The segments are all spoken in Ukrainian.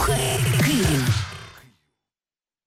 Слухай Київ.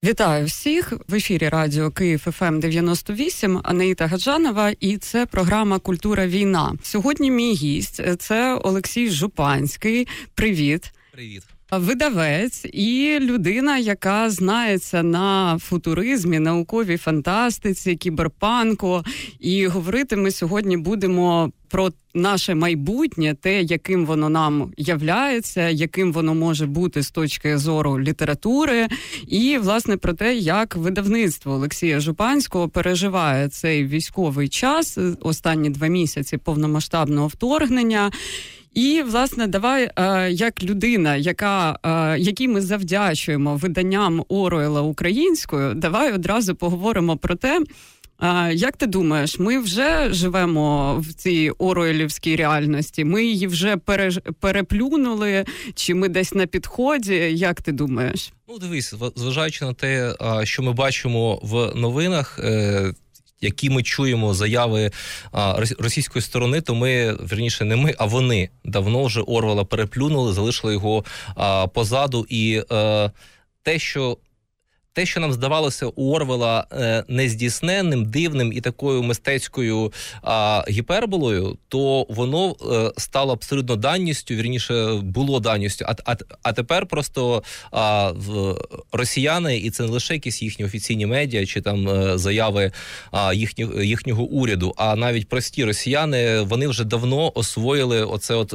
Вітаю всіх в ефірі Радіо Київ ФМ ем 98, Анаїта Гаджанова, і це програма Культура війна. Сьогодні мій гість це Олексій Жупанський. Привіт, привіт. Видавець і людина, яка знається на футуризмі, науковій фантастиці, кіберпанку. І говорити ми сьогодні будемо про наше майбутнє, те, яким воно нам являється, яким воно може бути з точки зору літератури, і власне про те, як видавництво Олексія Жупанського переживає цей військовий час, останні два місяці повномасштабного вторгнення. І власне, давай е, як людина, яка е, якій ми завдячуємо виданням Оруела українською, давай одразу поговоримо про те. Е, як ти думаєш, ми вже живемо в цій Оруелівській реальності? Ми її вже пере, переплюнули, чи ми десь на підході? Як ти думаєш? Ну, дивись, зважаючи на те, що ми бачимо в новинах, які ми чуємо заяви російської сторони, то ми верніше не ми, а вони давно вже Орвела переплюнули, залишили його позаду. І е, те, що те, що нам здавалося у Орвела е, нездійсненним, дивним і такою мистецькою а, гіперболою, то воно е, стало абсолютно данністю. Вірніше було даністю. А а, а тепер просто а, в росіяни, і це не лише якісь їхні офіційні медіа чи там е, заяви а, їхні, їхнього уряду, а навіть прості росіяни вони вже давно освоїли оце от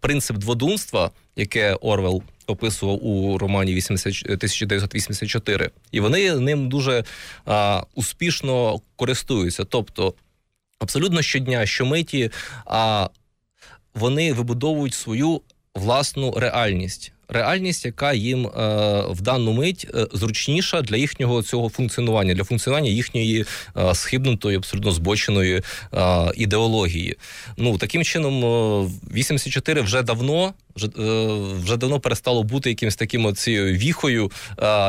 принцип дводумства, яке Орвел описував у романі 80, 1984. і вони ним дуже а, успішно користуються. Тобто, абсолютно щодня, щомиті, а вони вибудовують свою власну реальність реальність, яка їм е, в дану мить е, зручніша для їхнього цього функціонування, для функціонування їхньої е, схибнутої, абсолютно збоченої ідеології. Ну таким чином, 84 вже давно. Вже вже давно перестало бути якимось таким оцією віхою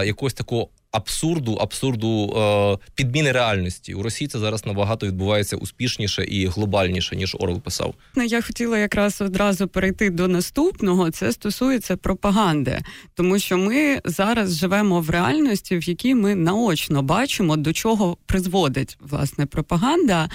якогось такого абсурду, абсурду е, підміни реальності у Росії це зараз набагато відбувається успішніше і глобальніше ніж Орел писав. Я хотіла якраз одразу перейти до наступного. Це стосується пропаганди, тому що ми зараз живемо в реальності, в якій ми наочно бачимо, до чого призводить власне пропаганда,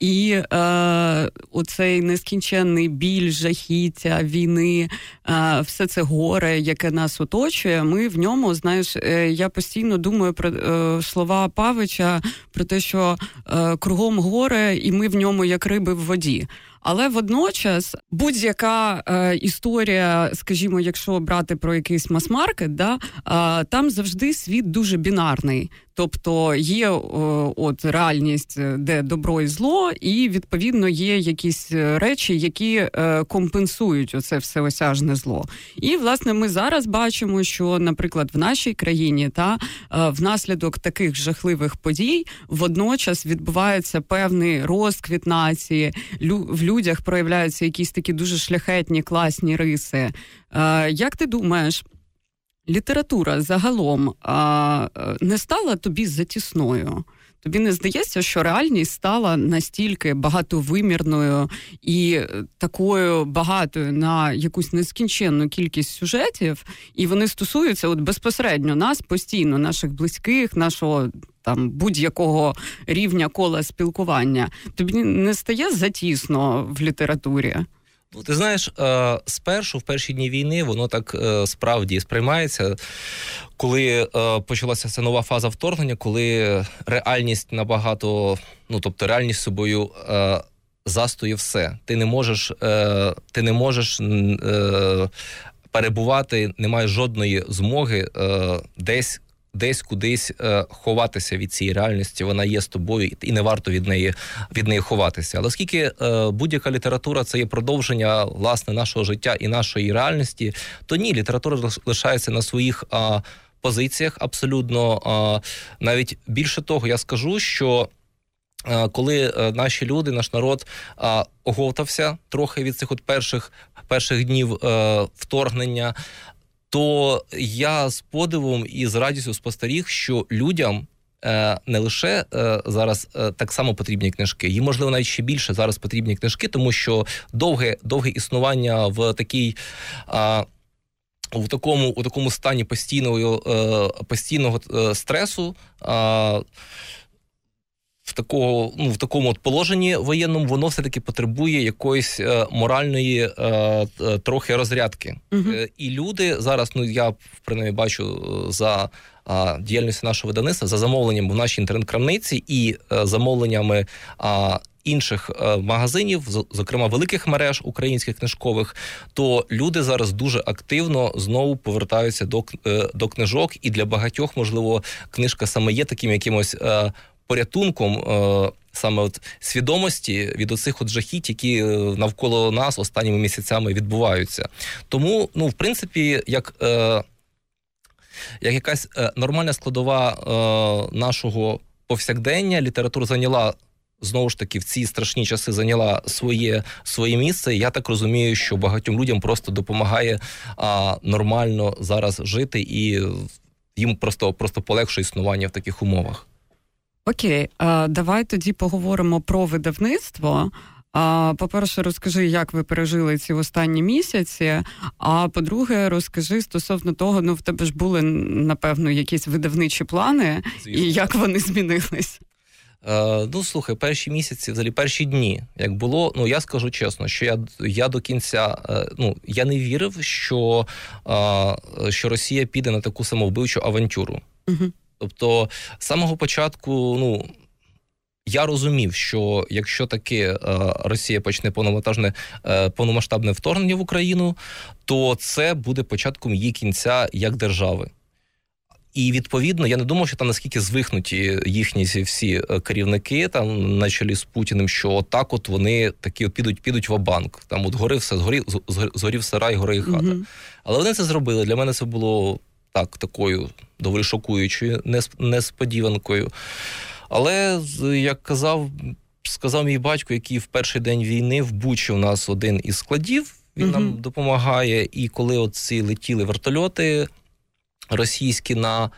і е, оцей нескінченний біль, жахіття війни, е, все це горе, яке нас оточує. Ми в ньому знаєш, е, я постійно думаю про е, слова Павича про те, що е, кругом горе, і ми в ньому як риби в воді. Але водночас будь-яка е, історія, скажімо, якщо брати про якийсь мас-маркет, да, е, там завжди світ дуже бінарний. Тобто є о, от реальність, де добро і зло, і відповідно є якісь речі, які е, компенсують оце всеосяжне зло. І власне ми зараз бачимо, що, наприклад, в нашій країні та е, внаслідок таких жахливих подій водночас відбувається певний розквіт нації. В людях проявляються якісь такі дуже шляхетні класні риси. Е, як ти думаєш? література загалом а, не стала тобі затісною. Тобі не здається, що реальність стала настільки багатовимірною і такою багатою на якусь нескінченну кількість сюжетів, і вони стосуються от безпосередньо нас постійно, наших близьких, нашого там будь-якого рівня кола спілкування. Тобі не стає затісно в літературі? Ну, ти знаєш, е, спершу в перші дні війни воно так е, справді сприймається, коли е, почалася ця нова фаза вторгнення, коли реальність набагато, ну тобто реальність собою застоє все. Ти не можеш, ти не можеш перебувати, немає жодної змоги десь десь кудись е, ховатися від цієї реальності. Вона є з тобою, і не варто від неї від неї ховатися. Але оскільки е, будь-яка література це є продовження власне нашого життя і нашої реальності, то ні, література лишається на своїх. Е, Позиціях абсолютно навіть більше того, я скажу, що коли наші люди, наш народ оговтався трохи від цих от перших перших днів вторгнення, то я з подивом і з радістю спостеріг, що людям. Е, не лише е, зараз е, так само потрібні книжки, їм можливо навіть ще більше зараз потрібні книжки, тому що довге довге існування в такій у такому у такому стані постійного постійного стресу такого, ну в такому от положенні воєнному воно все таки потребує якоїсь е, моральної е, е, трохи розрядки. uh І люди зараз, ну я принаймні бачу за е, діяльністю нашого видавництва за замовленням в нашій інтернет-крамниці і е, замовленнями. Інших магазинів, зокрема великих мереж українських книжкових, то люди зараз дуже активно знову повертаються до до книжок, і для багатьох, можливо, книжка саме є таким якимось порятунком е, саме от свідомості від оцих от жахіть, які е, навколо нас останніми місяцями відбуваються. Тому, ну, в принципі, як. Е, як якась нормальна складова нашого повсякдення, література зайняла знову ж таки в ці страшні часи зайняла своє своє місце. Я так розумію, що багатьом людям просто допомагає а, нормально зараз жити, і їм просто просто полегшує існування в таких умовах. Окей, давай тоді поговоримо про видавництво. По-перше, розкажи, як ви пережили ці останні місяці. А по-друге, розкажи стосовно того, ну в тебе ж були напевно якісь видавничі плани, Звісно. і як вони змінились. Е, ну, слухай, перші місяці, взагалі перші дні, як було, ну я скажу чесно, що я я до кінця е, ну я не вірив, що е, що Росія піде на таку самовбивчу авантюру. Угу. Тобто, з самого початку, ну. Я розумів, що якщо таки е, Росія почне повномасштабне е, повномасштабне вторгнення в Україну, то це буде початком її кінця як держави. І відповідно я не думав, що там наскільки звихнуті їхні всі е, керівники, там на чолі з Путіним, що так, от вони такі підуть, підуть в банк. Там от гори все згорів, згорів сарай, гори і хата. Mm-hmm. Але вони це зробили. Для мене це було так, такою доволі шокуючою несподіванкою. Але як казав, сказав мій батько, який в перший день війни в Бучі у нас один із складів. Він угу. нам допомагає. І коли оці летіли вертольоти російські на е,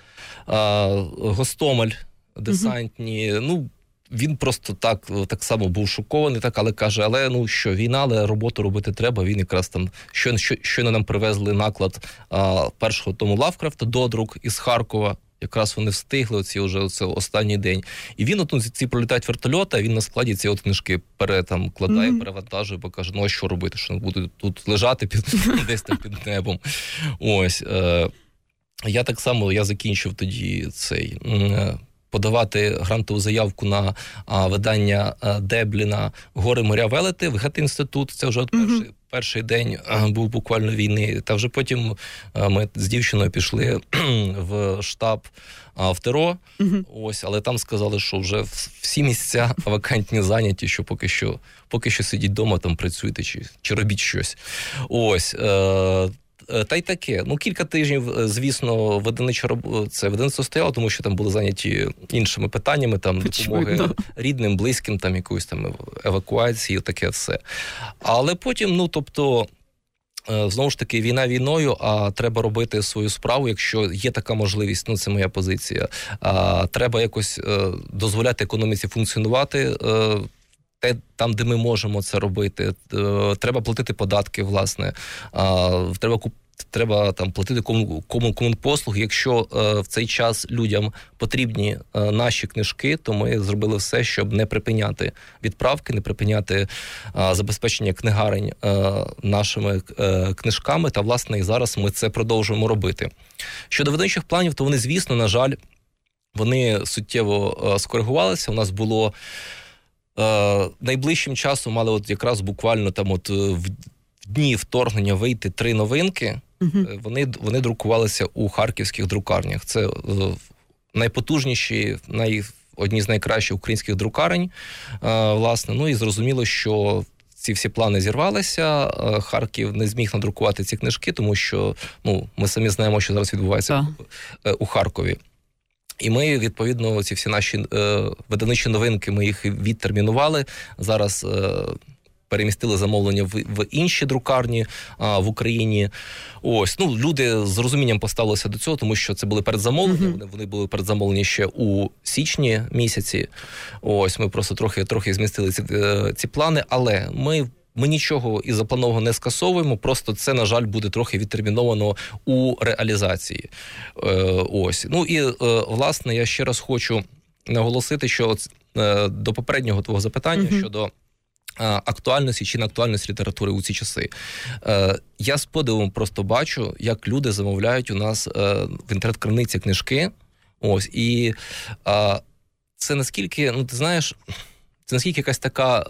Гостомель десантні, угу. ну він просто так так само був шокований, так але каже: але ну що війна, але роботу робити треба. Він якраз там що, що щойно нам привезли наклад а, першого тому Лавкрафта додрук із Харкова. Якраз вони встигли оці вже оце останній день. І він от, ну, ці пролітають вертольота, він на складі ці от книжки пере, там, кладає, mm-hmm. перевантажує, бо каже, ну а що робити? Що буду тут лежати під десь там під небом. Ось. Е, Я так само я закінчив тоді цей. Е, подавати грантову заявку на а, видання а, Дебліна Гори моря велети в Гет-інститут. Це вже от перший. Mm-hmm. Перший день був буквально війни, та вже потім ми з дівчиною пішли в штаб в ТРО. Uh-huh. Ось, але там сказали, що вже всі місця вакантні зайняті, що поки що поки що сидіть вдома, там працюйте чи чи робіть щось. Ось. Е- Е, та й таке. Ну, кілька тижнів, е, звісно, видавнича роб... це видавництво стояло, тому що там були зайняті іншими питаннями, там допомоги рідним, близьким, там якоїсь там евакуації, таке все. Але потім, ну тобто. Е, знову ж таки, війна війною, а треба робити свою справу, якщо є така можливість, ну це моя позиція. А, Треба якось е, дозволяти економіці функціонувати е, те, там, де ми можемо це робити. Е, треба платити податки, власне. Треба куп. Треба там платити кому кому комунпослуг. Якщо е, в цей час людям потрібні е, наші книжки, то ми зробили все, щоб не припиняти відправки, не припиняти забезпечення книгарень нашими книжками. Та власне і зараз ми це продовжуємо робити. Щодо видавничих планів, то вони, звісно, на жаль, вони суттєво скоригувалися. У нас було. Е, найближчим часом мали от якраз буквально там, от е, в дні вторгнення вийти три новинки. uh Вони вони друкувалися у харківських друкарнях. Це е, найпотужніші, най, одні з найкращих українських друкарень. Е, власне, ну і зрозуміло, що. Ці всі плани зірвалися. Харків не зміг надрукувати ці книжки, тому що ну ми самі знаємо, що зараз відбувається yeah. у Харкові. І ми відповідно ці всі наші е, видавничі новинки. Ми їх відтермінували зараз. Е, Перемістили замовлення в в інші друкарні а, в Україні. Ось ну люди з розумінням поставилися до цього, тому що це були передзамовлення. Mm-hmm. Вони вони були передзамовлені ще у січні місяці. Ось ми просто трохи трохи змістили ці, е, ці плани, але ми ми нічого із запланованого не скасовуємо, просто це, на жаль, буде трохи відтерміновано у реалізації. Е, ось. Ну і е, власне я ще раз хочу наголосити, що е, до попереднього твого запитання mm щодо. Актуальності чи не актуальності літератури у ці часи. Я з подивом просто бачу, як люди замовляють у нас в інтернет-крамниці книжки. Ось і це наскільки, ну ти знаєш, це наскільки якась така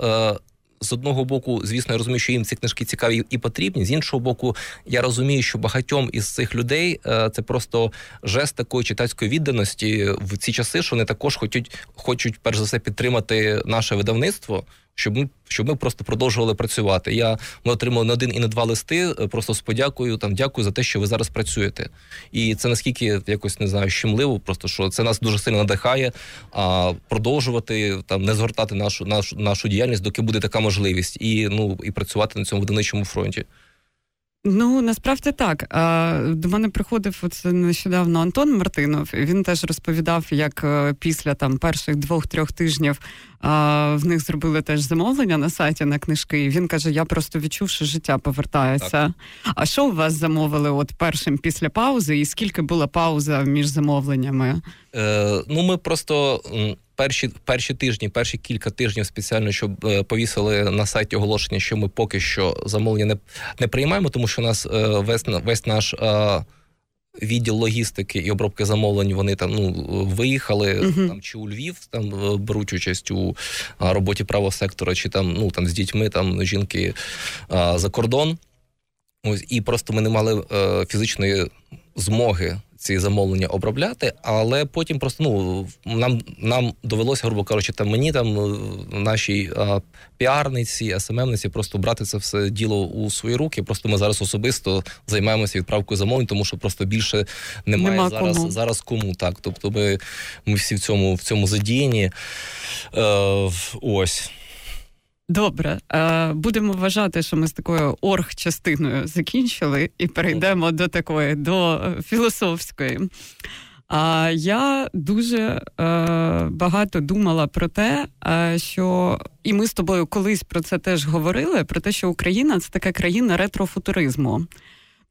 з одного боку, звісно, я розумію, що їм ці книжки цікаві і потрібні. З іншого боку, я розумію, що багатьом із цих людей е, це просто жест такої читацької відданості в ці часи, що вони також хочуть, хочуть перш за все підтримати наше видавництво щоб ми щоб ми просто продовжували працювати. Я ми отримали не один і не два листи. Е, просто з подякою там дякую за те, що ви зараз працюєте. І це наскільки якось не знаю, щемливо, просто що це нас дуже сильно надихає. А продовжувати там не згортати нашу нашу нашу діяльність, доки буде така можливість, і ну і працювати на цьому видавничому фронті. Ну насправді так. До мене приходив оце нещодавно Антон Мартинов. Він теж розповідав, як е, після там перших двох-трьох тижнів в них зробили теж замовлення на сайті на книжки. І Він каже: Я просто відчув, що життя повертається. Так. А що у вас замовили от першим після паузи? І скільки була пауза між замовленнями? Е, Ну ми просто перші перші тижні, перші кілька тижнів спеціально, щоб е, повісили на сайті оголошення, що ми поки що замовлення не не приймаємо, тому що у нас е, весь весь наш. Е, відділ логістики і обробки замовлень вони там ну виїхали uh-huh. там чи у Львів, там беруть участь у роботі правого сектора, чи там ну там з дітьми, там жінки а, за кордон. Ось і просто ми не мали е, фізичної змоги ці замовлення обробляти, але потім просто ну нам нам довелося, грубо кажучи, там мені там е, нашій а, піарниці, СММниці просто брати це все діло у свої руки. Просто ми зараз особисто займаємося відправкою замовлень, тому що просто більше немає Нема зараз кому. зараз кому так. Тобто, ми ми всі в цьому в цьому задіяні. Е, Ось. Добре, е, будемо вважати, що ми з такою орг-частиною закінчили і перейдемо до такої, до філософської. А я дуже е, багато думала про те, е, що і ми з тобою колись про це теж говорили: про те, що Україна це така країна ретрофутуризму.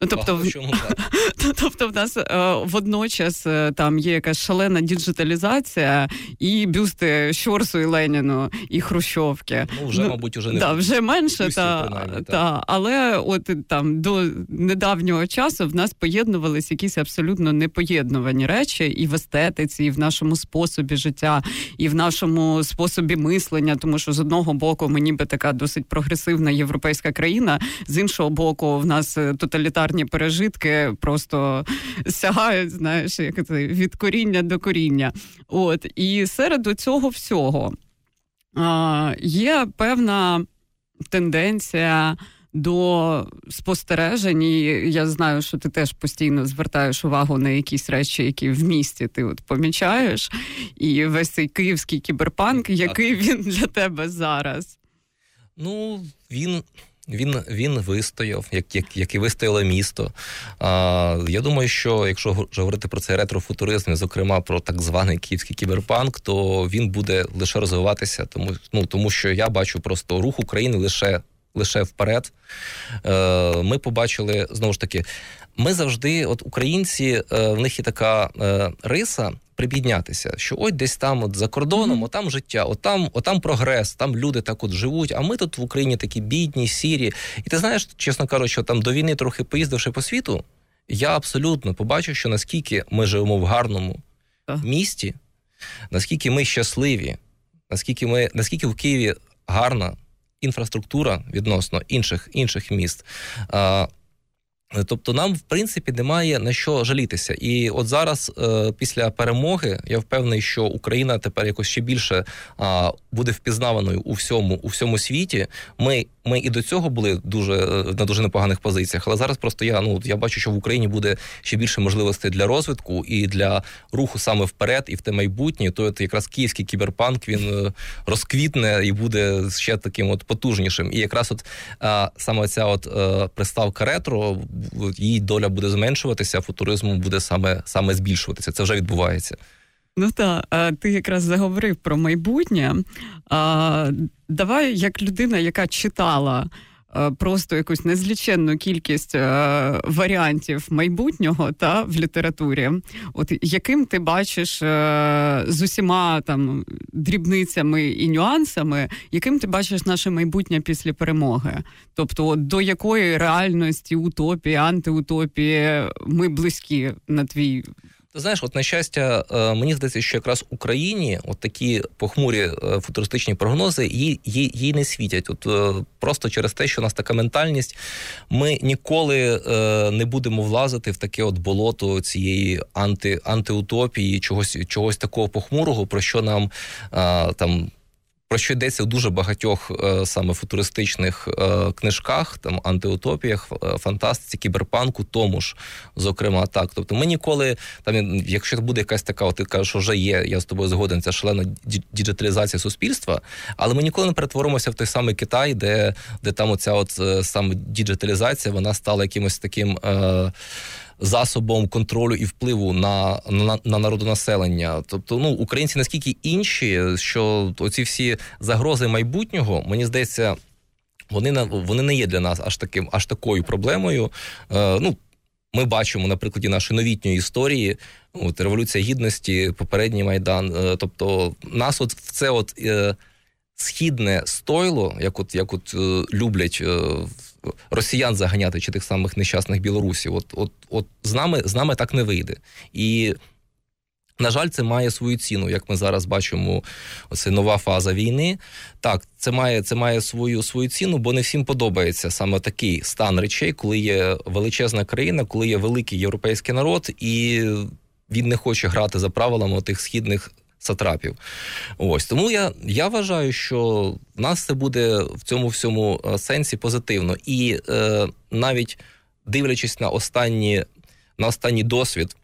Ну, тобто, чому так? тобто, в нас е, водночас е, там є якась шалена діджиталізація і бюсти Щорсу і Леніну і Хрущовки. Ну, вже, ну, мабуть, уже не да, вже менше, бюсті, та, та, але от там до недавнього часу в нас поєднувалися якісь абсолютно непоєднувані речі і в естетиці, і в нашому способі життя, і в нашому способі мислення, тому що з одного боку ми ніби така досить прогресивна європейська країна, з іншого боку, в нас е, тоталітарна кулінарні пережитки просто сягають, знаєш, як це від коріння до коріння. От і серед цього всього а, є певна тенденція. До спостережень, і я знаю, що ти теж постійно звертаєш увагу на якісь речі, які в місті ти от помічаєш, і весь цей київський кіберпанк, який він для тебе зараз? Ну, він він він вистояв, як як, як і вистояло місто. А, Я думаю, що якщо говорити про цей ретрофутуризм, зокрема про так званий київський кіберпанк, то він буде лише розвиватися, тому ну тому що я бачу просто рух України лише лише вперед. Е, Ми побачили знову ж таки. Ми завжди, от українці, е, в них є така е, риса припіднятися, що ось десь там, от за кордоном, mm-hmm. отам життя, отам, отам прогрес, там люди так от живуть. А ми тут в Україні такі бідні, сірі. І ти знаєш, чесно кажучи, там до війни трохи поїздивши по світу, я абсолютно побачив, що наскільки ми живемо в гарному uh-huh. місті, наскільки ми щасливі, наскільки ми, наскільки в Києві гарна інфраструктура відносно інших інших міст. А, Тобто нам, в принципі, немає на що жалітися. І от зараз, е, після перемоги, я впевнений, що Україна тепер якось ще більше буде впізнаваною у всьому у всьому світі. Ми ми і до цього були дуже е, на дуже непоганих позиціях, але зараз просто я ну я бачу, що в Україні буде ще більше можливостей для розвитку і для руху саме вперед, і в те майбутнє. То от якраз київський кіберпанк він е, розквітне і буде ще таким от потужнішим. І якраз от а, саме ця от приставка ретро її доля буде зменшуватися, а футуризму буде саме саме збільшуватися. Це вже відбувається. Ну так, ти якраз заговорив про майбутнє. Давай, як людина, яка читала просто якусь незліченну кількість варіантів майбутнього та в літературі. От яким ти бачиш е, з усіма там дрібницями і нюансами, яким ти бачиш наше майбутнє після перемоги? Тобто, до якої реальності утопії, антиутопії ми близькі на твій знаєш, от на щастя, е, мені здається, що якраз Україні от такі похмурі е, футуристичні прогнози їй, їй, їй не світять. От е, просто через те, що у нас така ментальність, ми ніколи не будемо влазити в таке от болото цієї анти, антиутопії, чогось чогось такого похмурого, про що нам там про що йдеться в дуже багатьох е, саме футуристичних е, книжках, там антиутопіях, е, фантастиці, кіберпанку, тому ж, зокрема, так. Тобто, ми ніколи там, якщо буде якась така, от ти кажеш, що вже є, я з тобою згоден, ця шалена діджиталізація суспільства, але ми ніколи не перетворимося в той самий Китай, де де там оця от саме діджиталізація, вона стала якимось таким. Е, засобом контролю і впливу на на, на народонаселення. Тобто, ну українці наскільки інші, що оці всі загрози майбутнього, мені здається, вони вони не є для нас аж таким, аж такою проблемою. Е, ну, ми бачимо на прикладі нашої новітньої історії, от революція гідності, попередній майдан. Е, тобто, нас, от це от е, східне стойло, як от як от е, люблять е, росіян заганяти чи тих самих нещасних білорусів. От, от, от з нами з нами так не вийде. І на жаль, це має свою ціну, як ми зараз бачимо. Оце нова фаза війни. Так, це має це має свою свою ціну, бо не всім подобається саме такий стан речей, коли є величезна країна, коли є великий європейський народ, і він не хоче грати за правилами тих східних сатрапів. Ось тому я я вважаю, що в нас це буде в цьому всьому е, сенсі позитивно. І е, навіть дивлячись на останні, на останній досвід.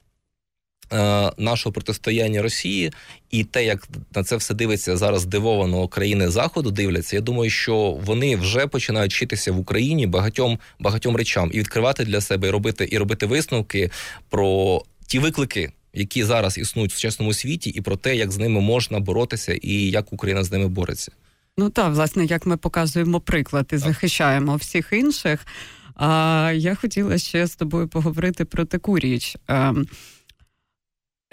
Е, нашого протистояння Росії і те, як на це все дивиться зараз здивовано країни заходу, дивляться. Я думаю, що вони вже починають вчитися в Україні багатьом багатьом речам і відкривати для себе і робити і робити висновки про ті виклики, які зараз існують в сучасному світі, і про те, як з ними можна боротися, і як Україна з ними бореться. Ну так, власне, як ми показуємо приклад і так. захищаємо всіх інших. А я хотіла ще з тобою поговорити про таку річ.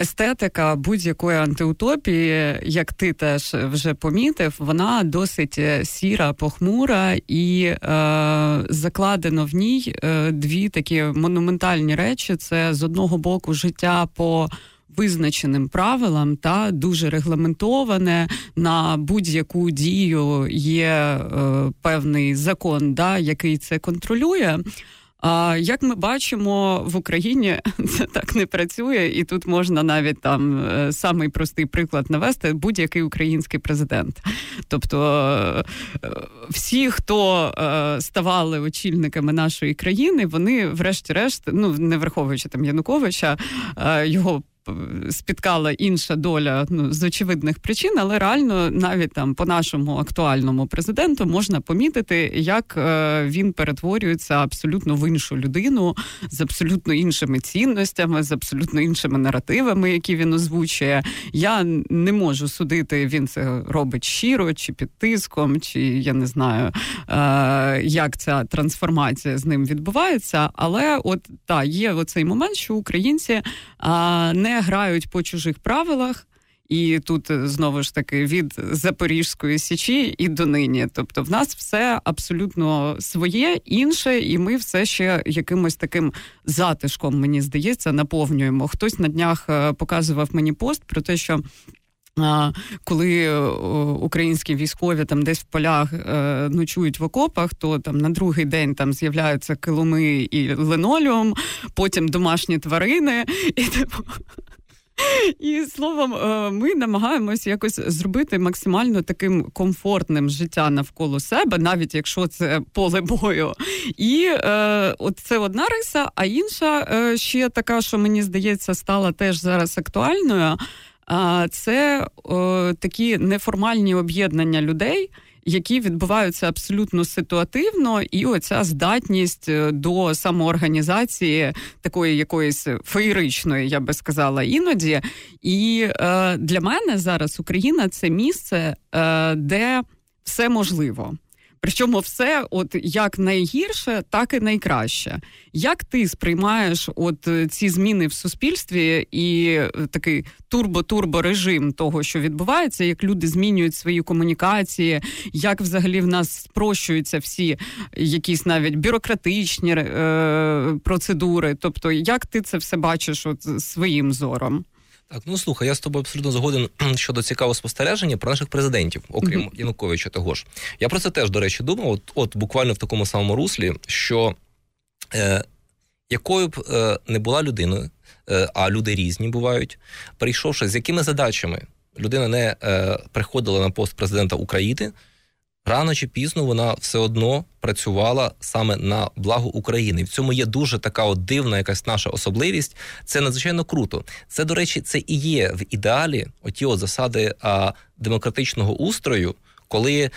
Естетика будь-якої антиутопії, як ти теж вже помітив, вона досить е, сіра, похмура, і е, закладено в ній е, дві такі монументальні речі: це з одного боку життя по визначеним правилам та дуже регламентоване на будь-яку дію є е, певний закон, да, який це контролює. А як ми бачимо в Україні, це так не працює, і тут можна навіть там е, самий простий приклад навести будь-який український президент. Тобто е, всі, хто е, ставали очільниками нашої країни, вони, врешті-решт, ну не враховуючи там Януковича, його спіткала інша доля ну, з очевидних причин, але реально навіть там по нашому актуальному президенту можна помітити, як е, він перетворюється абсолютно в іншу людину з абсолютно іншими цінностями, з абсолютно іншими наративами, які він озвучує. Я не можу судити, він це робить щиро, чи під тиском, чи я не знаю, е, як ця трансформація з ним відбувається. Але от так, є оцей момент, що українці е, не не грають по чужих правилах. І тут е, знову ж таки від Запорізької січі і донині. Тобто, в нас все абсолютно своє, інше, і ми все ще якимось таким затишком, мені здається, наповнюємо. Хтось на днях е, показував мені пост про те, що. Коли е, українські військові там десь в полях ночують в окопах, то там на другий день там з'являються килими і линолеум, потім домашні тварини, і типу і словом, е, ми намагаємось якось зробити максимально таким комфортним життя навколо себе, навіть якщо це поле бою. І е, от це одна риса, а інша е, ще така, що мені здається, стала теж зараз актуальною. Це такі неформальні об'єднання людей які відбуваються абсолютно ситуативно, і оця здатність е, до самоорганізації такої якоїсь феєричної, я би сказала, іноді. І е, для мене зараз Україна це місце, е, де все можливо. Причому все, от як найгірше, так і найкраще. Як ти сприймаєш от е, ці зміни в суспільстві і е, такий турбо-турбо режим того, що відбувається, як люди змінюють свої комунікації, як взагалі в нас спрощуються всі якісь навіть бюрократичні е, процедури? Тобто, як ти це все бачиш от своїм зором? Так, ну слухай, я з тобою абсолютно згоден щодо цікавого спостереження про наших президентів, окрім mm-hmm. Януковича. Того ж я про це теж до речі думав. От, от буквально в такому самому руслі, що е, якою б е, не була людиною, е, а люди різні бувають, прийшовши з якими задачами людина не е, приходила на пост президента України рано чи пізно вона все одно працювала саме на благо України. В цьому є дуже така от дивна якась наша особливість. Це надзвичайно круто. Це, до речі, це і є в ідеалі оті от засади а, демократичного устрою, коли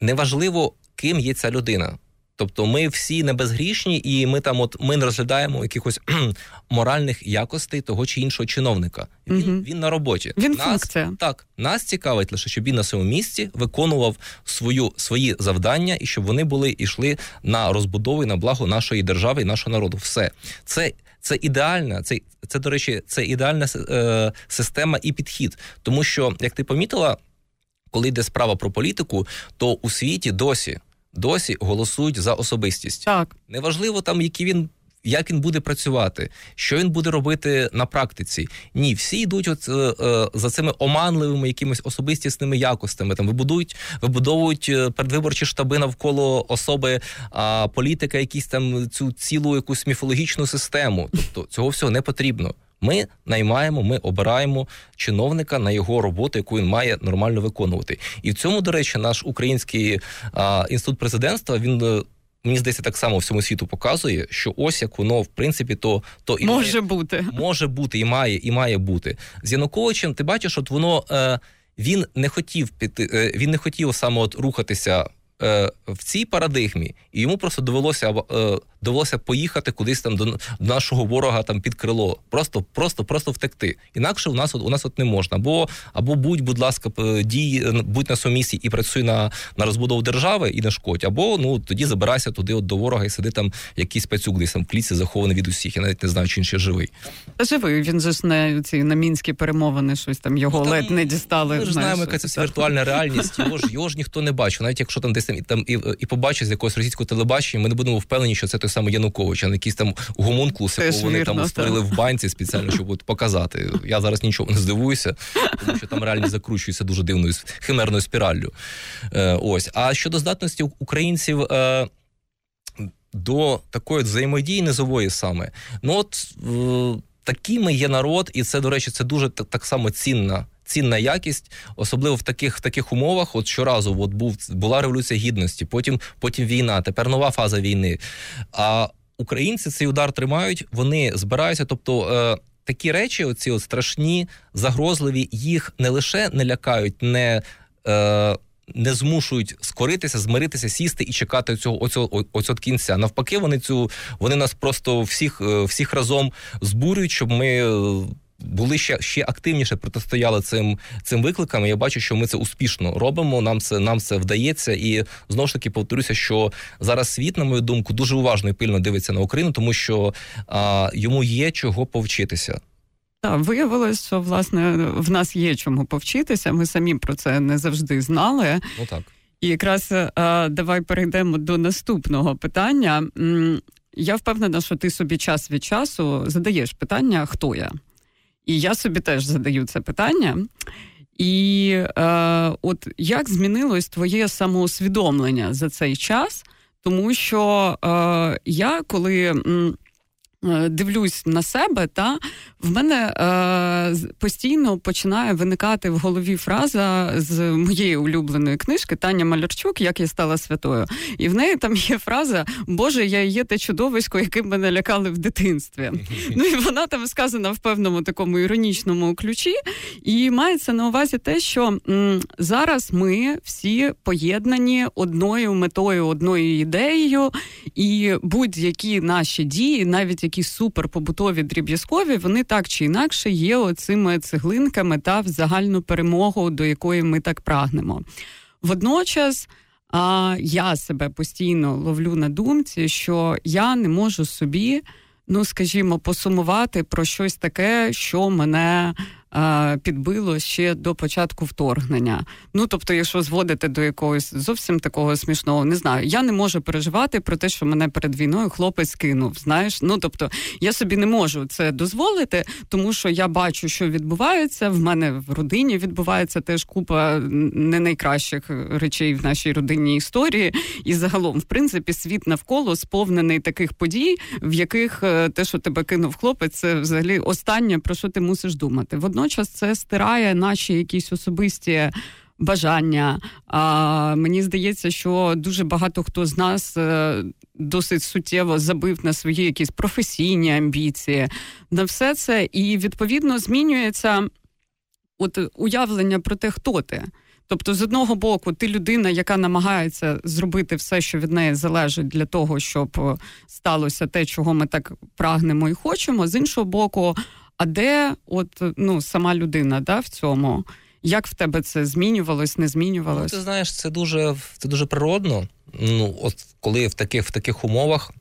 неважливо, ким є ця людина. Тобто ми всі не безгрішні, і ми там, от ми не розглядаємо якихось моральних якостей того чи іншого чиновника. Він угу. він на роботі. Він нас, функція. так нас цікавить лише, щоб він на своєму місці виконував свою свої завдання і щоб вони були йшли на розбудову і на благо нашої держави і нашого народу. Все це. Це ідеальна, це це до речі, це ідеальна е, система і підхід, тому що як ти помітила, коли йде справа про політику, то у світі досі досі голосують за особистість. Так неважливо там, які він. Як він буде працювати, що він буде робити на практиці? Ні, всі йдуть от е, е, за цими оманливими якимись особистісними якостями. Там вибудують, вибудовують е, передвиборчі штаби навколо особи а політика, якісь там цю цілу якусь міфологічну систему. Тобто цього всього не потрібно. Ми наймаємо, ми обираємо чиновника на його роботу, яку він має нормально виконувати. І в цьому, до речі, наш український а, інститут президентства він. Е, мені здається, так само всьому світу показує, що ось як воно в принципі то то і може має, бути, може бути і має, і має бути з Януковичем. Ти бачиш, от воно е, він не хотів піти, е, він не хотів саме от рухатися е, в цій парадигмі, і йому просто довелося е, довелося поїхати кудись там до, нашого ворога там під крило. Просто, просто, просто втекти. Інакше у нас у нас от не можна. Або або будь, будь ласка, дій, будь на своєму місці і працюй на на розбудову держави і не шкодь. Або ну тоді забирайся туди от до ворога і сиди там якийсь пацюк десь там в кліці захований від усіх. Я навіть не знаю, чи він ще живий. Живий. Він же ж не ці на мінські перемовини, щось там його ну, там, ледь не дістали. Ми ж знаємо, яка це віртуальна реальність. Його ж його ж ніхто не бачив. Навіть якщо там десь там і там і, і побачить з якогось російського телебачення, ми не будемо впевнені, що це той самий Янукович, а не якийсь там гомункулус, якого вони там створили в банці спеціально, щоб от показати. Я зараз нічого не здивуюся, тому що там реально закручується дуже дивною химерною спіраллю. Е, Ось. А щодо здатності українців. Е, до такої взаємодії низової саме, ну от е, такими є народ, і це, до речі, це дуже так, так само цінна цінна якість, особливо в таких в таких умовах. От щоразу от був була революція гідності, потім потім війна, тепер нова фаза війни. А українці цей удар тримають, вони збираються. Тобто е, такі речі, оці от страшні, загрозливі, їх не лише не лякають, не е, не змушують скоритися, змиритися, сісти і чекати цього оцього, оцього кінця. Навпаки, вони цю вони нас просто всіх е, всіх разом збурюють, щоб ми. Е, були ще ще активніше протистояли цим цим викликам. Я бачу, що ми це успішно робимо. Нам це нам це вдається, і знову ж таки повторюся, що зараз світ, на мою думку, дуже уважно і пильно дивиться на Україну, тому що а, йому є чого повчитися. Так, виявилось, що власне в нас є чому повчитися. Ми самі про це не завжди знали. Ну так. І якраз а, давай перейдемо до наступного питання. Я впевнена, що ти собі час від часу задаєш питання, хто я. І я собі теж задаю це питання. І е, от як змінилось твоє самоусвідомлення за цей час? Тому що е, я коли м, дивлюсь на себе, та в мене е, постійно починає виникати в голові фраза з моєї улюбленої книжки Таня Малярчук, як я стала святою. І в неї там є фраза Боже, я є те чудовисько, яким мене лякали в дитинстві. Ну і вона там сказана в певному такому іронічному ключі. І мається на увазі те, що м, зараз ми всі поєднані одною метою, одною ідеєю, і будь-які наші дії, навіть які суперпобутові дріб'язкові, вони так чи інакше є оцими цеглинками та в загальну перемогу, до якої ми так прагнемо. Водночас. А я себе постійно ловлю на думці, що я не можу собі, ну скажімо, посумувати про щось таке, що мене підбило ще до початку вторгнення. Ну тобто, якщо зводити до якогось зовсім такого смішного, не знаю, я не можу переживати про те, що мене перед війною хлопець кинув. Знаєш, ну тобто я собі не можу це дозволити, тому що я бачу, що відбувається. В мене в родині відбувається теж купа не найкращих речей в нашій родинній історії. І загалом, в принципі, світ навколо сповнений таких подій, в яких е, те, що тебе кинув хлопець, це взагалі останнє про що ти мусиш думати. Водночас водночас це стирає наші якісь особисті. Бажання. А мені здається, що дуже багато хто з нас е, досить суттєво забив на свої якісь професійні амбіції, на все це, і відповідно змінюється от уявлення про те, хто ти. Тобто, з одного боку, ти людина, яка намагається зробити все, що від неї залежить для того, щоб сталося те, чого ми так прагнемо і хочемо. З іншого боку, а де от ну сама людина да, в цьому? Як в тебе це змінювалось, не змінювалось? Ну, Ти знаєш, це дуже це дуже природно. Ну, от коли в таких в таких умовах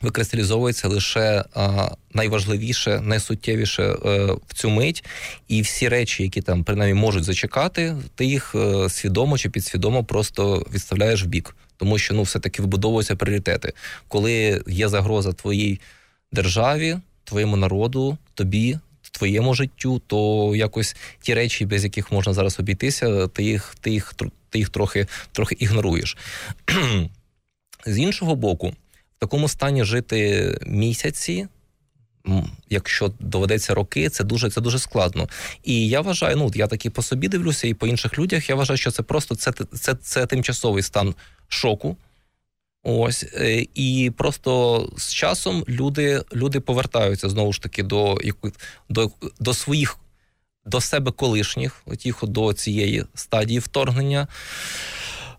викристалізовується лише а, найважливіше, найсуттєвіше а, е, в цю мить, і всі речі, які там принаймні можуть зачекати, ти їх а, е, свідомо чи підсвідомо просто відставляєш в бік, тому що ну все таки вибудовуються пріоритети, коли є загроза твоїй державі твоєму народу, тобі, твоєму життю, то якось ті речі, без яких можна зараз обійтися, ти їх ти їх, ти їх трохи трохи ігноруєш. З іншого боку, в такому стані жити місяці. Якщо доведеться роки, це дуже це дуже складно. І я вважаю, ну я таки по собі дивлюся, і по інших людях я вважаю, що це просто це це, це тимчасовий стан шоку, Ось е, і просто з часом люди люди повертаються знову ж таки до до, до своїх до себе колишніх, отіх до цієї стадії вторгнення.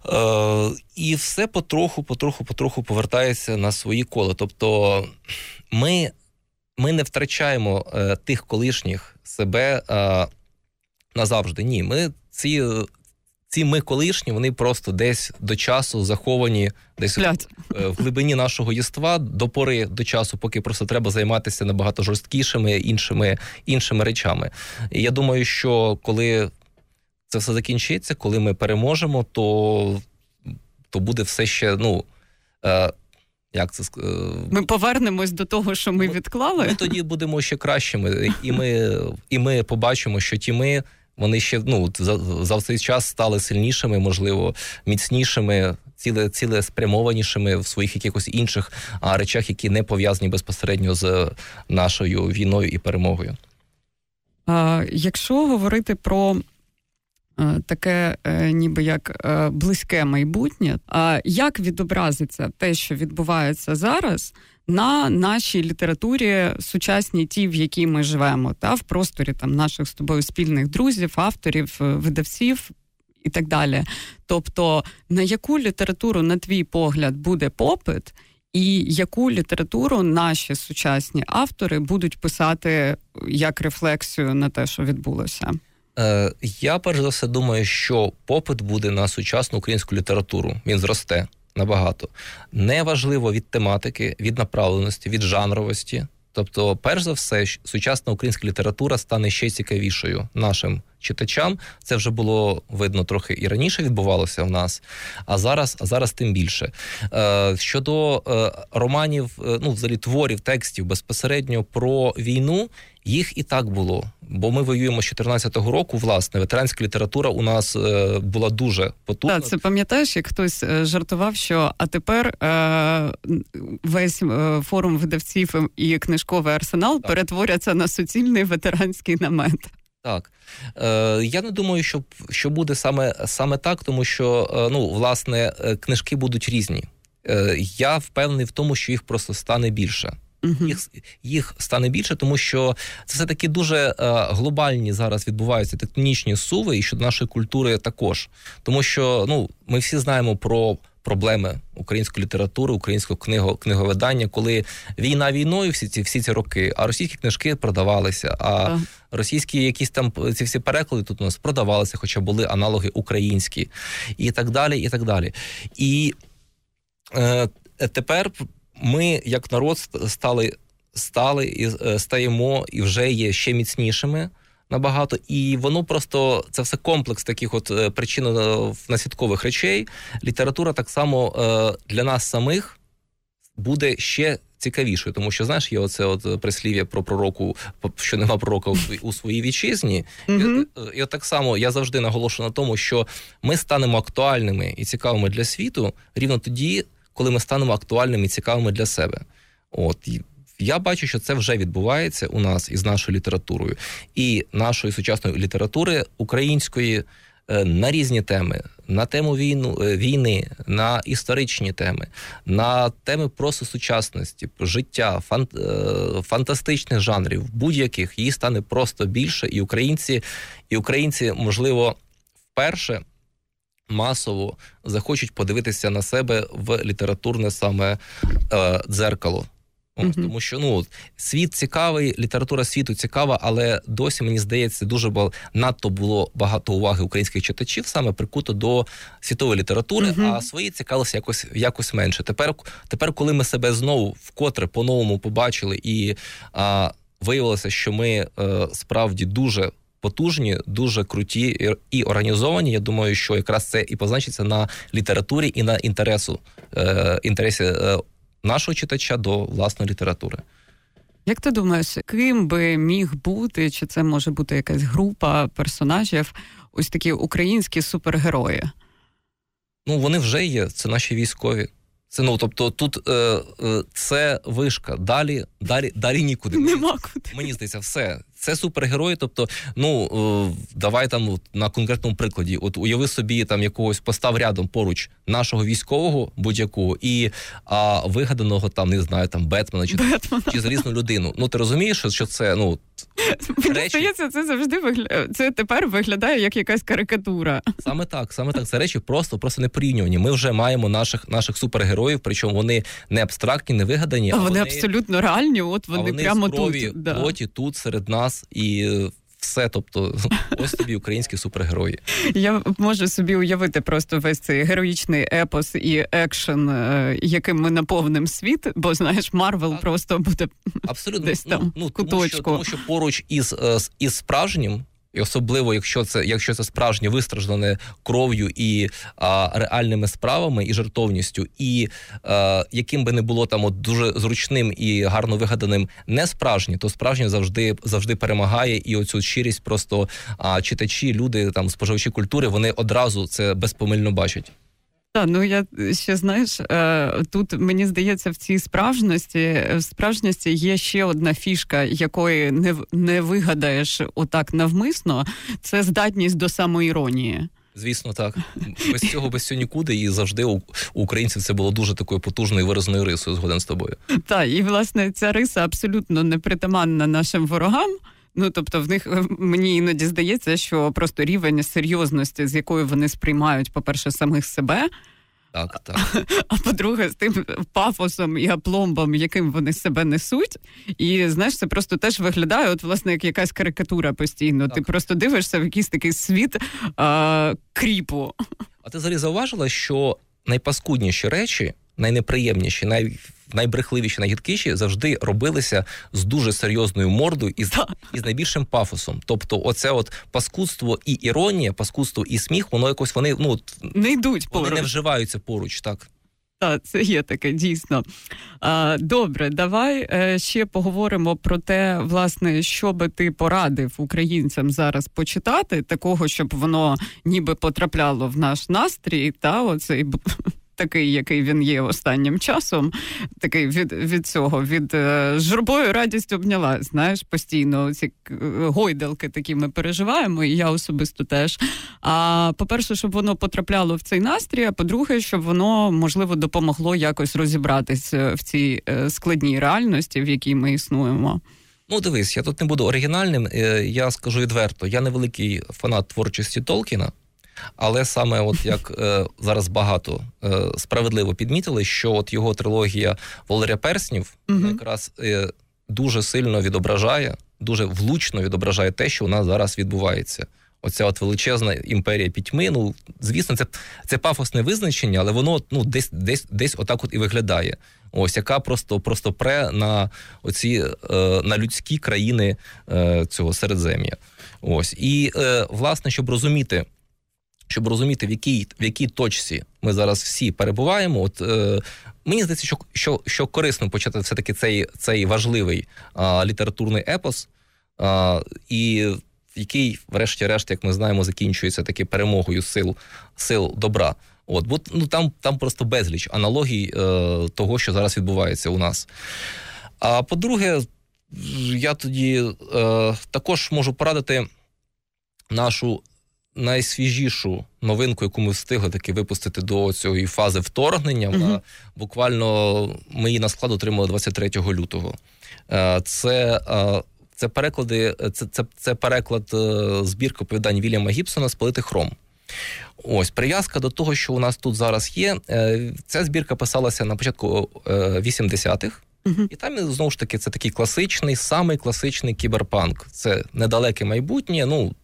Е, І все потроху, потроху, потроху повертається на свої коли. Тобто ми ми не втрачаємо е, тих колишніх себе е, назавжди. Ні, ми ці ці ми колишні, вони просто десь до часу заховані, десь Блядь. Е, в глибині нашого єства до пори до часу, поки просто треба займатися набагато жорсткішими іншими іншими речами. І я думаю, що коли це все закінчиться, коли ми переможемо, то то буде все ще ну. Е, як це е, Ми повернемось до того, що ми відклали. Ми тоді будемо ще кращими, і ми і ми побачимо, що ті ми вони ще ну за, за цей час стали сильнішими, можливо, міцнішими, ціле ціле спрямованішими в своїх якихось інших а, речах, які не пов'язані безпосередньо з нашою війною і перемогою. А, Якщо говорити про е, Таке, е, ніби як е, близьке майбутнє. А як відобразиться те, що відбувається зараз на нашій літературі сучасній, ті, в якій ми живемо, та в просторі там наших з тобою спільних друзів, авторів, е, видавців і так далі. Тобто, на яку літературу, на твій погляд, буде попит, і яку літературу наші сучасні автори будуть писати як рефлексію на те, що відбулося? Е, я перш за все думаю, що попит буде на сучасну українську літературу. Він зросте набагато. Неважливо від тематики, від направленості, від жанровості. Тобто, перш за все, сучасна українська література стане ще цікавішою нашим читачам. Це вже було видно трохи і раніше відбувалося в нас, а зараз а зараз тим більше. Е, Щодо е, романів, е, ну взагалі творів, текстів безпосередньо про війну, їх і так було Бо ми воюємо з 14-го року, власне, ветеранська література у нас е, була дуже потужна. Так, це пам'ятаєш, як хтось е, жартував, що а тепер е, весь е, форум видавців і книжковий арсенал так. перетворяться на суцільний ветеранський намет. Так Е, я не думаю, що що буде саме саме так, тому що е, ну власне е, книжки будуть різні. Е, Я впевнений в тому, що їх просто стане більше. Uh-huh. Їх їх стане більше, тому що це все таки дуже е, глобальні зараз відбуваються тектонічні суви і щодо нашої культури також. Тому що ну ми всі знаємо про проблеми української літератури, українського книго, книговидання, коли війна війною, всі ці всі ці роки, а російські книжки продавалися. А російські якісь там ці всі переклади тут у нас продавалися, хоча були аналоги українські, і так далі, і так далі. І е, тепер ми, як народ, стали стали і е, стаємо і вже є ще міцнішими. Набагато, і воно просто це все комплекс таких от е, причин е, наслідкових речей. Література так само для нас самих буде ще цікавішою, тому що знаєш, є оце от прислів'я про пророку, що нема пророка у своїй вітчизні. Mm-hmm. І, і от так само я завжди наголошую на тому, що ми станемо актуальними і цікавими для світу рівно тоді, коли ми станемо актуальними і цікавими для себе. От я бачу, що це вже відбувається у нас із нашою літературою. І нашої сучасної літератури української е, на різні теми, на тему війну е, війни, на історичні теми, на теми просто сучасності, життя, фан, е, фантастичних жанрів, будь-яких. Її стане просто більше, і українці, і українці, можливо, вперше масово захочуть подивитися на себе в літературне саме е, дзеркало. Ось, mm-hmm. Тому що ну світ цікавий, література світу цікава, але досі мені здається, дуже бо надто було багато уваги українських читачів саме прикуто до світової літератури, mm-hmm. а свої цікавилися якось якось менше. Тепер, тепер, коли ми себе знову вкотре по-новому побачили, і а, виявилося, що ми а, е, справді дуже потужні, дуже круті і організовані. Я думаю, що якраз це і позначиться на літературі і на інтересу е, інтересі е, нашого читача до власної літератури. Як ти думаєш, ким би міг бути, чи це може бути якась група персонажів, ось такі українські супергерої? Ну, вони вже є, це наші військові. Це ну, тобто, тут е, е, це вишка. Далі, далі, далі нікуди. Нема куди. Мені здається, все. Це супергерої. Тобто, ну е, давай там на конкретному прикладі. От уяви собі там якогось постав рядом поруч нашого військового будь-якого і а, вигаданого там не знаю, там Бетмена чи Бетмена. чи залізну людину. Ну ти розумієш, що це ну Мені речі... здається, це завжди вигля... Це тепер виглядає як якась карикатура. Саме так, саме так. Це речі просто просто не порівнювані. Ми вже маємо наших наших супергероїв, причому вони не абстрактні, не вигадані, а, а вони, абсолютно реальні. От вони, вони прямо тут да. плоті тут серед нас і все, тобто, ось тобі українські супергерої. Я можу собі уявити просто весь цей героїчний епос і екшен, е, яким ми наповним світ, бо знаєш, Марвел просто буде абсолютно десь там ну, куточку. Тому що, тому що поруч із, е, із справжнім і особливо, якщо це якщо це справжнє вистраждане кров'ю і а, реальними справами і жертовністю, і а, яким би не було там от дуже зручним і гарно вигаданим не справжнє, то справжнє завжди завжди перемагає. І оцю щирість просто а, читачі, люди там споживачі культури, вони одразу це безпомильно бачать. Так, ну я ще знаєш, е, тут мені здається, в цій справжності в справжності є ще одна фішка, якої не не вигадаєш отак навмисно. Це здатність до самоіронії. Звісно, так без цього без цього нікуди, і завжди у українців це було дуже такою потужною виразною рисою. Згоден з тобою. Так, і власне ця риса абсолютно непритаманна нашим ворогам. Ну тобто, в них мені іноді здається, що просто рівень серйозності, з якою вони сприймають, по-перше, самих себе. Так, так. А по-друге, з тим пафосом і апломбом, яким вони себе несуть. І знаєш, це просто теж виглядає, от, власне, як якась карикатура постійно. Так. Ти просто дивишся в якийсь такий світ а, кріпу. А ти взагалі зауважила, що найпаскудніші речі, найнеприємніші, най найбрехливіші, найгідкіші завжди робилися з дуже серйозною мордою і з, і з найбільшим пафосом. Тобто, оце от паскудство і іронія, паскудство і сміх, воно якось вони ну не йдуть вони поруч. не вживаються поруч, так. Так, це є таке дійсно. Добре, давай е, ще поговоримо про те, власне, що би ти порадив українцям зараз почитати, такого, щоб воно ніби потрапляло в наш настрій, та оцей такий, який він є останнім часом, такий від від цього, від е, журбою радість обняла. Знаєш, постійно ці е, гойдалки такі ми переживаємо, і я особисто теж. А по-перше, щоб воно потрапляло в цей настрій, а по-друге, щоб воно можливо допомогло якось розібратися в цій е, складній реальності, в якій ми існуємо. Ну, дивись, я тут не буду оригінальним. Я скажу відверто, я невеликий фанат творчості Толкіна. Але саме, от як е, зараз багато е, справедливо підмітили, що от його трилогія Володя Перснів mm якраз е, дуже сильно відображає, дуже влучно відображає те, що у нас зараз відбувається. Оця от величезна імперія пітьми. Ну звісно, це це пафосне визначення, але воно ну десь десь десь отак от і виглядає. Ось яка просто просто пре на оці е, на людські країни е, цього середзем'я. Ось і е, власне, щоб розуміти щоб розуміти, в якій в якій точці ми зараз всі перебуваємо. От е, мені здається, що що, що корисно почати все таки цей цей важливий а, літературний епос, а, і який, врешті-решт, як ми знаємо, закінчується таки перемогою сил сил добра. От, бо ну там там просто безліч аналогій е, того, що зараз відбувається у нас. А по-друге, я тоді е, також можу порадити нашу найсвіжішу новинку, яку ми встигли таки випустити до цієї фази вторгнення. Вона буквально ми її на склад отримали 23 лютого. Е, це е, це переклади, це це, це переклад е, збірки оповідань Вільяма Гібсона Спалити хром. Ось прив'язка до того, що у нас тут зараз є. Ця збірка писалася на початку 80-х. Uh-huh. І там знову ж таки це такий класичний, самий класичний кіберпанк. Це недалеке майбутнє. Ну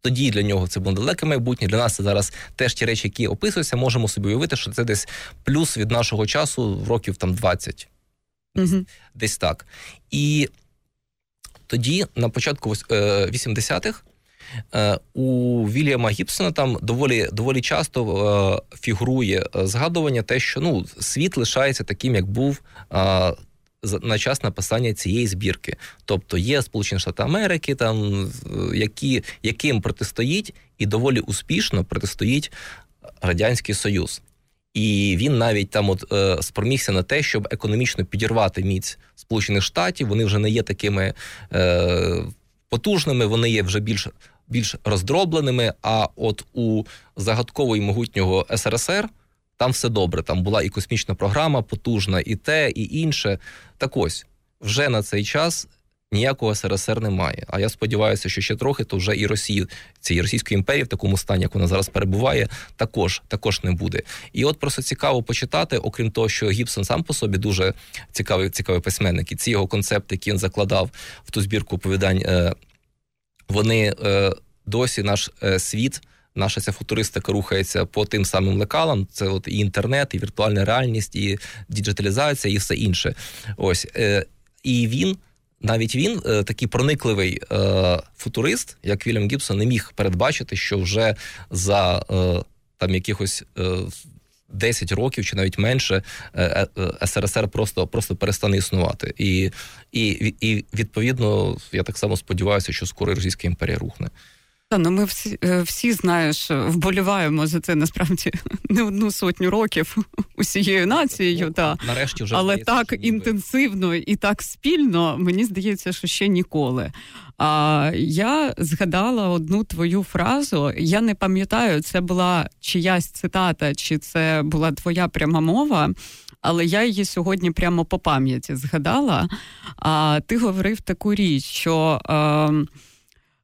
тоді для нього це було далеке майбутнє. Для нас це зараз теж ті речі, які описуються, можемо собі уявити, що це десь плюс від нашого часу в років там 20. Угу. Десь так. І тоді, на початку 80-х, е, е, у Вільяма Гібсона там доволі доволі часто е, фігурує згадування, те, що ну, світ лишається таким, як був на час написання цієї збірки. Тобто є Сполучені Штати Америки, там які, яким протистоїть і доволі успішно протистоїть Радянський Союз. І він навіть там от е, спромігся на те, щоб економічно підірвати міць Сполучених Штатів. Вони вже не є такими е, потужними, вони є вже більш більш роздробленими. А от у загадкового і могутнього СРСР там все добре. Там була і космічна програма потужна, і те, і інше. Так ось вже на цей час. Ніякого СРСР немає. А я сподіваюся, що ще трохи то вже і Росії, цієї Російської імперії в такому стані, як вона зараз перебуває, також також не буде. І от просто цікаво почитати, окрім того, що Гібсон сам по собі дуже цікавий цікавий письменник, і ці його концепти, які він закладав в ту збірку оповідань, е, вони е, досі наш е, світ наша ця футуристика рухається по тим самим лекалам. Це от і інтернет, і віртуальна реальність, і діджиталізація, і все інше. Ось е, і він. Навіть він, е, такий проникливий е, футурист, як Вільям Гібсон, не міг передбачити, що вже за е, там якихось е, 10 років чи навіть менше е, СРСР просто просто перестане існувати. І, і, І відповідно я так само сподіваюся, що скоро Російська імперія рухне. Та ну ми всі е, всі знаєш, вболіваємо за це насправді не одну сотню років усією нацією. Ну, та нарешті вже але так інтенсивно і так спільно, мені здається, що ще ніколи. А я згадала одну твою фразу. Я не пам'ятаю, це була чиясь цитата, чи це була твоя пряма мова. Але я її сьогодні прямо по пам'яті згадала. А ти говорив таку річ, що. Е,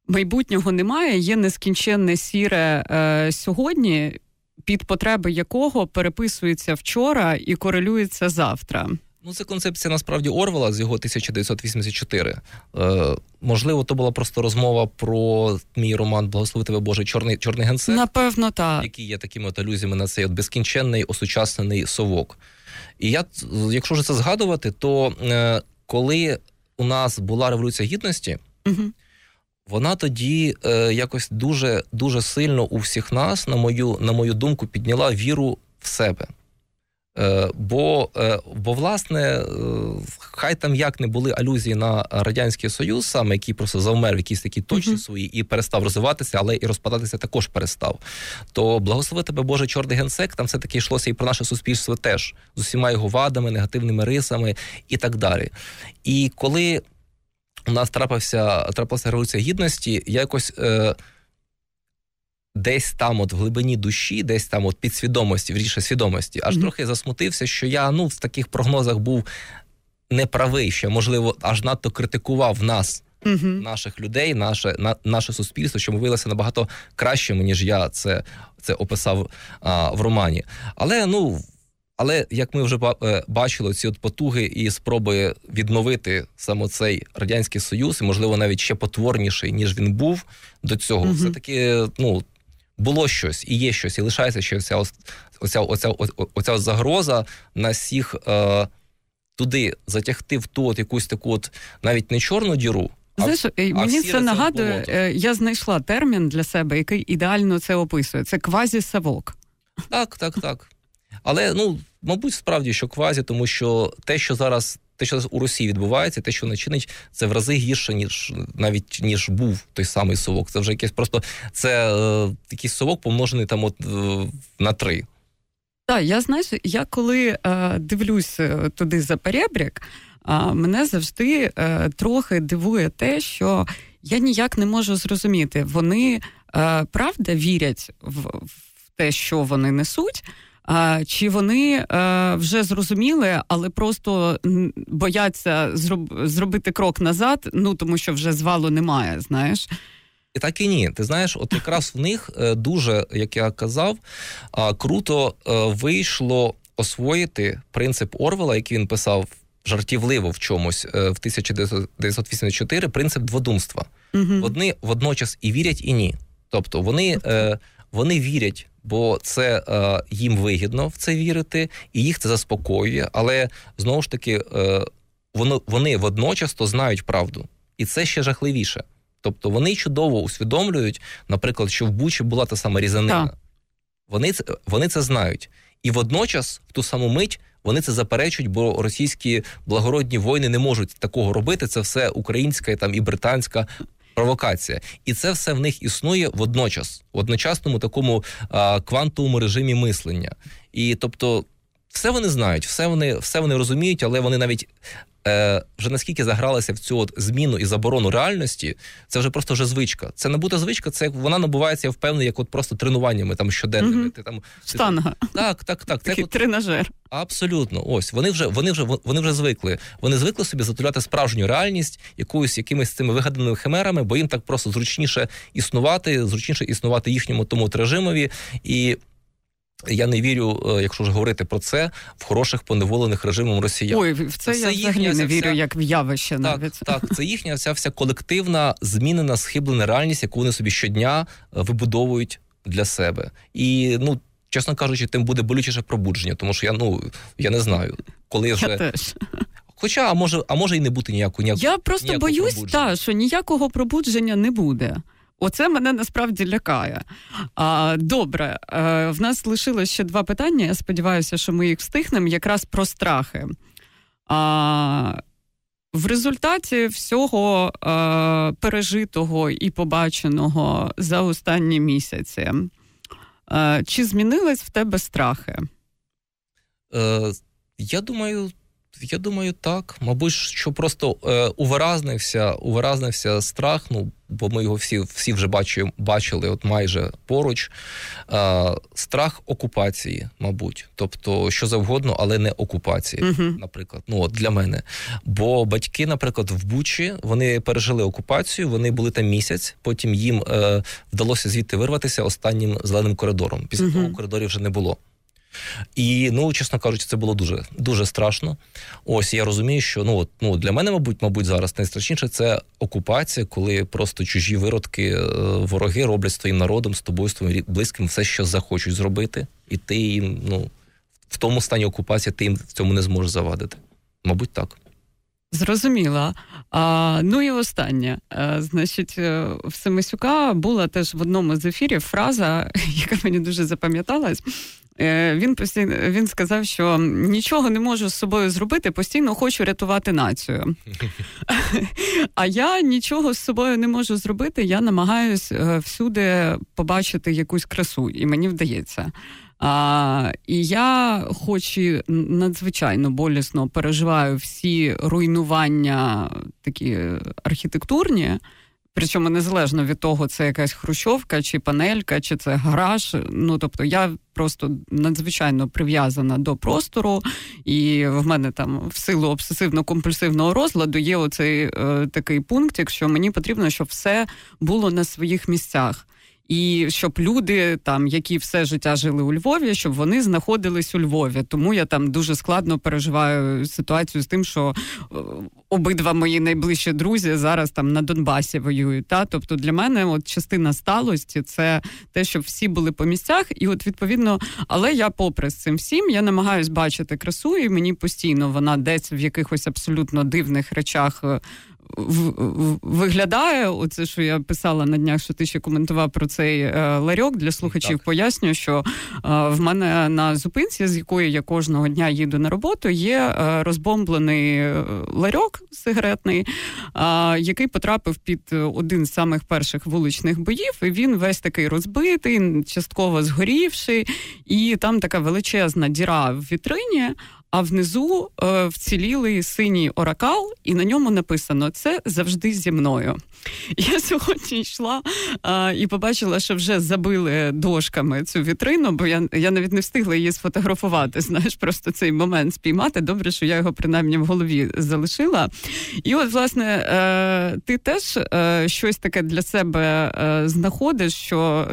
майбутнього немає, є нескінченне сіре е, сьогодні, під потреби якого переписується вчора і корелюється завтра. Ну, це концепція насправді Орвела з його 1984. Е, Можливо, то була просто розмова про мій роман Благослови тебе Боже, Чорний Чорний генсек. Напевно, так. який є такими от алюзіями на цей от безкінченний осучаснений совок. І я, якщо вже це згадувати, то е, коли у нас була революція гідності. Угу вона тоді е, якось дуже дуже сильно у всіх нас, на мою на мою думку, підняла віру в себе. Е, бо, е, бо, власне, е, хай там як не були алюзії на радянський союз, саме який просто завмер в якісь такі точці свої і перестав розвиватися, але і розпадатися також перестав. То благослови тебе Боже, чорний генсек, там все таки йшлося і про наше суспільство теж з усіма його вадами, негативними рисами і так далі. І коли у нас трапився трапилася революція гідності, я якось. Е, десь там, от в глибині душі, десь там, от підсвідомості, вірніше свідомості, аж mm-hmm. трохи засмутився, що я ну в таких прогнозах був неправий, що можливо аж надто критикував нас. Uh-huh. Наших людей, наше на, наше суспільство, що ми виявилося набагато кращими, ніж я це це описав а, в романі. Але ну але як ми вже е, бачили, ці от потуги і спроби відновити саме цей радянський союз, і можливо навіть ще потворніший ніж він був до цього, uh-huh. все таки ну було щось і є щось, і лишається ще оця оця, оця, оця загроза на всіх е, туди затягти в ту от якусь таку от навіть не чорну діру. Знаєш, мені це нагадує, е, я знайшла термін для себе, який ідеально це описує. Це квазі-савок. Так, так, так. Але ну, мабуть, справді, що квазі, тому що те, що зараз те, що у Росії відбувається, те, що не чинить, це в рази гірше, ніж навіть ніж був той самий совок. Це вже якесь просто це е, якийсь совок помножений там от е, на три. Так, я знаєш, я коли е, дивлюсь е, туди за перебрік, мене завжди е, трохи дивує те, що я ніяк не можу зрозуміти, вони е, правда вірять в, в те, що вони несуть. Чи вони е, вже зрозуміли, але просто бояться зробити крок назад, ну тому що вже звалу немає, знаєш? І так і ні. Ти знаєш, от якраз в них е, дуже, як я казав, круто е, вийшло освоїти принцип Орвела, який він писав жартівливо в чомусь в 1984, принцип дводумства. Угу. Вони водночас і вірять, і ні. Тобто вони, вони вірять бо це е, їм вигідно в це вірити, і їх це заспокоює. Але знову ж таки, е, вони, вони водночас знають правду, і це ще жахливіше. Тобто вони чудово усвідомлюють, наприклад, що в Бучі була та сама різанина. Так. Вони це вони це знають, і водночас, в ту саму мить, вони це заперечують, бо російські благородні воїни не можуть такого робити. Це все українська там і британська провокація, і це все в них існує водночас, в одночасному такому квантовому режимі мислення. І тобто, все вони знають, все вони все вони розуміють, але вони навіть е, вже наскільки загралися в цю от зміну і заборону реальності, це вже просто вже звичка. Це не буде звичка, це вона набувається, я впевнений, як от просто тренуваннями там щоденними. Угу. Ти там штанга. Так, так, так. Такий от... тренажер. Абсолютно, ось вони вже вони вже вони вже звикли. Вони звикли собі затуляти справжню реальність якоюсь якимись цими вигаданими химерами, бо їм так просто зручніше існувати, зручніше існувати їхньому тому режимові і. Я не вірю, е, якщо ж говорити про це, в хороших поневолених режимом росіян. Ой, в це, це я взагалі не вірю, вся... як в явище. навіть. Так, так, це їхня вся вся колективна змінена, схиблена реальність, яку вони собі щодня е, вибудовують для себе. І ну, чесно кажучи, тим буде болючіше пробудження, тому що я ну я не знаю, коли вже. Я теж. Хоча, а може, а може і не бути ніякого ніякого. Я просто ніякого боюсь, та, що ніякого пробудження не буде. Оце мене насправді лякає. А, Добре, а, в нас лишилось ще два питання. Я сподіваюся, що ми їх встигнемо якраз про страхи. А, В результаті всього а, пережитого і побаченого за останні місяці. А, Чи змінились в тебе страхи? Е, Я думаю, я думаю, так. Мабуть, що просто е, увиразнився, увиразнився страх. Ну бо ми його всі всі вже бачили, бачили, от майже поруч. Е, страх окупації, мабуть, тобто що завгодно, але не окупації, uh наприклад. Ну от для мене. Бо батьки, наприклад, в Бучі вони пережили окупацію, вони були там місяць. Потім їм е, вдалося звідти вирватися останнім зеленим коридором. Після uh того коридорів вже не було. І ну, чесно кажучи, це було дуже дуже страшно. Ось я розумію, що ну от ну для мене, мабуть, мабуть, зараз найстрашніше це окупація, коли просто чужі виродки, е, вороги роблять з твоїм народом, з тобою, з твоїм близьким, все, що захочуть зробити, і ти їм ну в тому стані окупації ти їм в цьому не зможеш завадити. Мабуть, так. Зрозуміла. А, Ну і останнє. А, значить, е, в Семисюка була теж в одному з ефірів фраза, яка мені дуже запам'яталась. Е, він постійно він сказав, що нічого не можу з собою зробити, постійно хочу рятувати націю. А я нічого з собою не можу зробити. Я намагаюся е, всюди побачити якусь красу, і мені вдається. А, І я, хоч і надзвичайно болісно переживаю всі руйнування такі архітектурні. Причому незалежно від того, це якась хрущовка, чи панелька, чи це гараж. Ну тобто я просто надзвичайно прив'язана до простору, і в мене там в силу обсесивно-компульсивного розладу є оцей е, такий пункт, якщо мені потрібно, щоб все було на своїх місцях і щоб люди, там які все життя жили у Львові, щоб вони знаходились у Львові. Тому я там дуже складно переживаю ситуацію з тим, що е, обидва мої найближчі друзі зараз там на Донбасі воюють. Та тобто для мене, от частина сталості, це те, щоб всі були по місцях, і от відповідно, але я, попри з цим всім, я намагаюсь бачити красу, і мені постійно вона десь в якихось абсолютно дивних речах е, виглядає. Оце, що я писала на днях, що ти ще коментував про цей е, ларьок для слухачів. Так. Пояснюю, що е, в мене на зупинці, з якої я кожного дня їду на роботу, є е, розбомблений ларьок сигаретний, який потрапив під один з самих перших вуличних боїв. І він весь такий розбитий, частково згорівший, і там така величезна діра в вітрині а внизу е, вцілілий синій оракал, і на ньому написано Це завжди зі мною. Я сьогодні йшла а, і побачила, що вже забили дошками цю вітрину, бо я я навіть не встигла її сфотографувати. Знаєш, просто цей момент спіймати. Добре, що я його принаймні в голові залишила. І от, власне, е, ти теж е, щось таке для себе е, знаходиш, що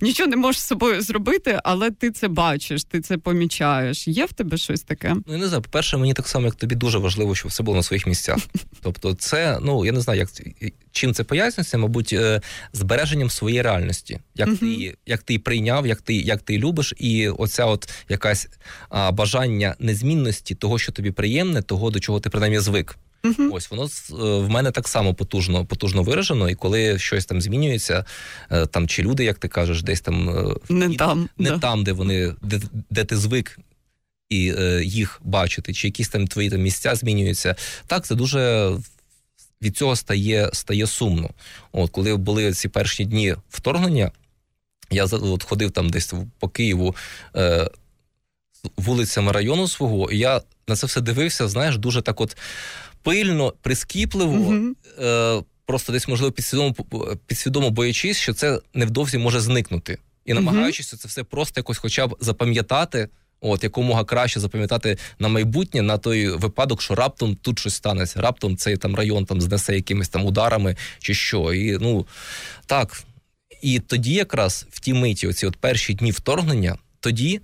нічого не можеш з собою зробити, але ти це бачиш, ти це помічаєш. Є в тебе щось таке? Ну я не знаю, по-перше, мені так само, як тобі дуже важливо, щоб все було на своїх місцях. Тобто, це ну я не знаю, як чим це пояснюється, мабуть, е, збереженням своєї реальності, як uh-huh. ти як ти прийняв, як ти як ти любиш, і оця от якась а, бажання незмінності того, що тобі приємне, того до чого ти принаймні звик. Uh-huh. Ось воно е, в мене так само потужно потужно виражено, і коли щось там змінюється, е, там чи люди, як ти кажеш, десь там не і, там, не да. там, де вони де, де ти звик. І е, їх бачити, чи якісь там твої там місця змінюються. Так, це дуже від цього стає стає сумно. От коли були ці перші дні вторгнення, я от ходив там десь по Києву е, вулицями району свого, і я на це все дивився, знаєш, дуже так от пильно, прискіпливо. mm Е, Просто десь, можливо, підсвідомо підсвідомо боячись, що це невдовзі може зникнути, і намагаючись це все просто якось, хоча б запам'ятати, От якомога краще запам'ятати на майбутнє на той випадок, що раптом тут щось станеться, раптом цей там район там знесе якимись там ударами чи що. І ну так. І тоді, якраз в ті миті, оці от перші дні вторгнення, тоді,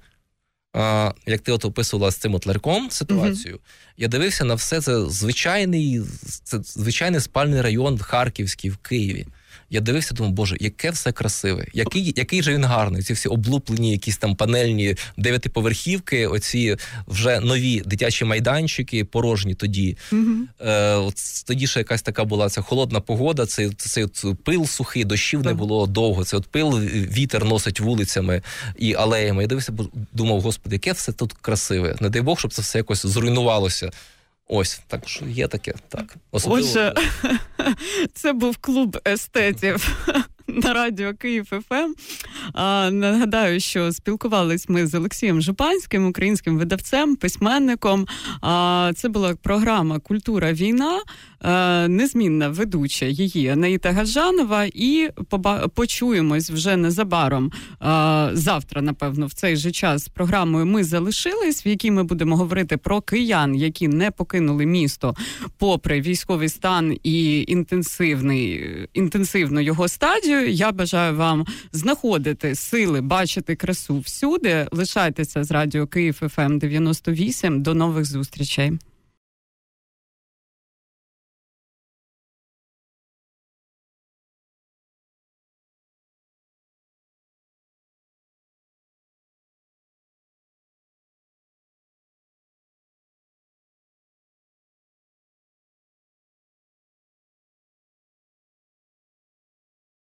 як ти от описувала з цим от ларьком ситуацію, я дивився на все це звичайний, це звичайний спальний район Харківський в Києві. Я дивився, думав, боже, яке все красиве, який який же він гарний. Ці всі облуплені, якісь там панельні дев'ятиповерхівки, оці вже нові дитячі майданчики, порожні тоді. Mm-hmm. Е, от Тоді ще якась така була ця холодна погода. Цей цей от пил сухий, дощів не було довго. Це от пил вітер носить вулицями і алеями. Я дивився, думав, господи, яке все тут красиве. Не дай Бог, щоб це все якось зруйнувалося. Ось так що є таке. Так Особливо... Отже, це був клуб естетів на радіо Київ ФМ. Ем. Нагадаю, що спілкувались ми з Олексієм Жупанським, українським видавцем, письменником. А, Це була програма Культура війна. Е, незмінна ведуча її Анаїта Гаджанова, і почуємось вже незабаром е, завтра, напевно, в цей же час з програмою Ми залишились, в якій ми будемо говорити про киян, які не покинули місто попри військовий стан і інтенсивний інтенсивну його стадію. Я бажаю вам знаходити сили, бачити красу всюди. Лишайтеся з радіо Київ ФМ 98. До нових зустрічей.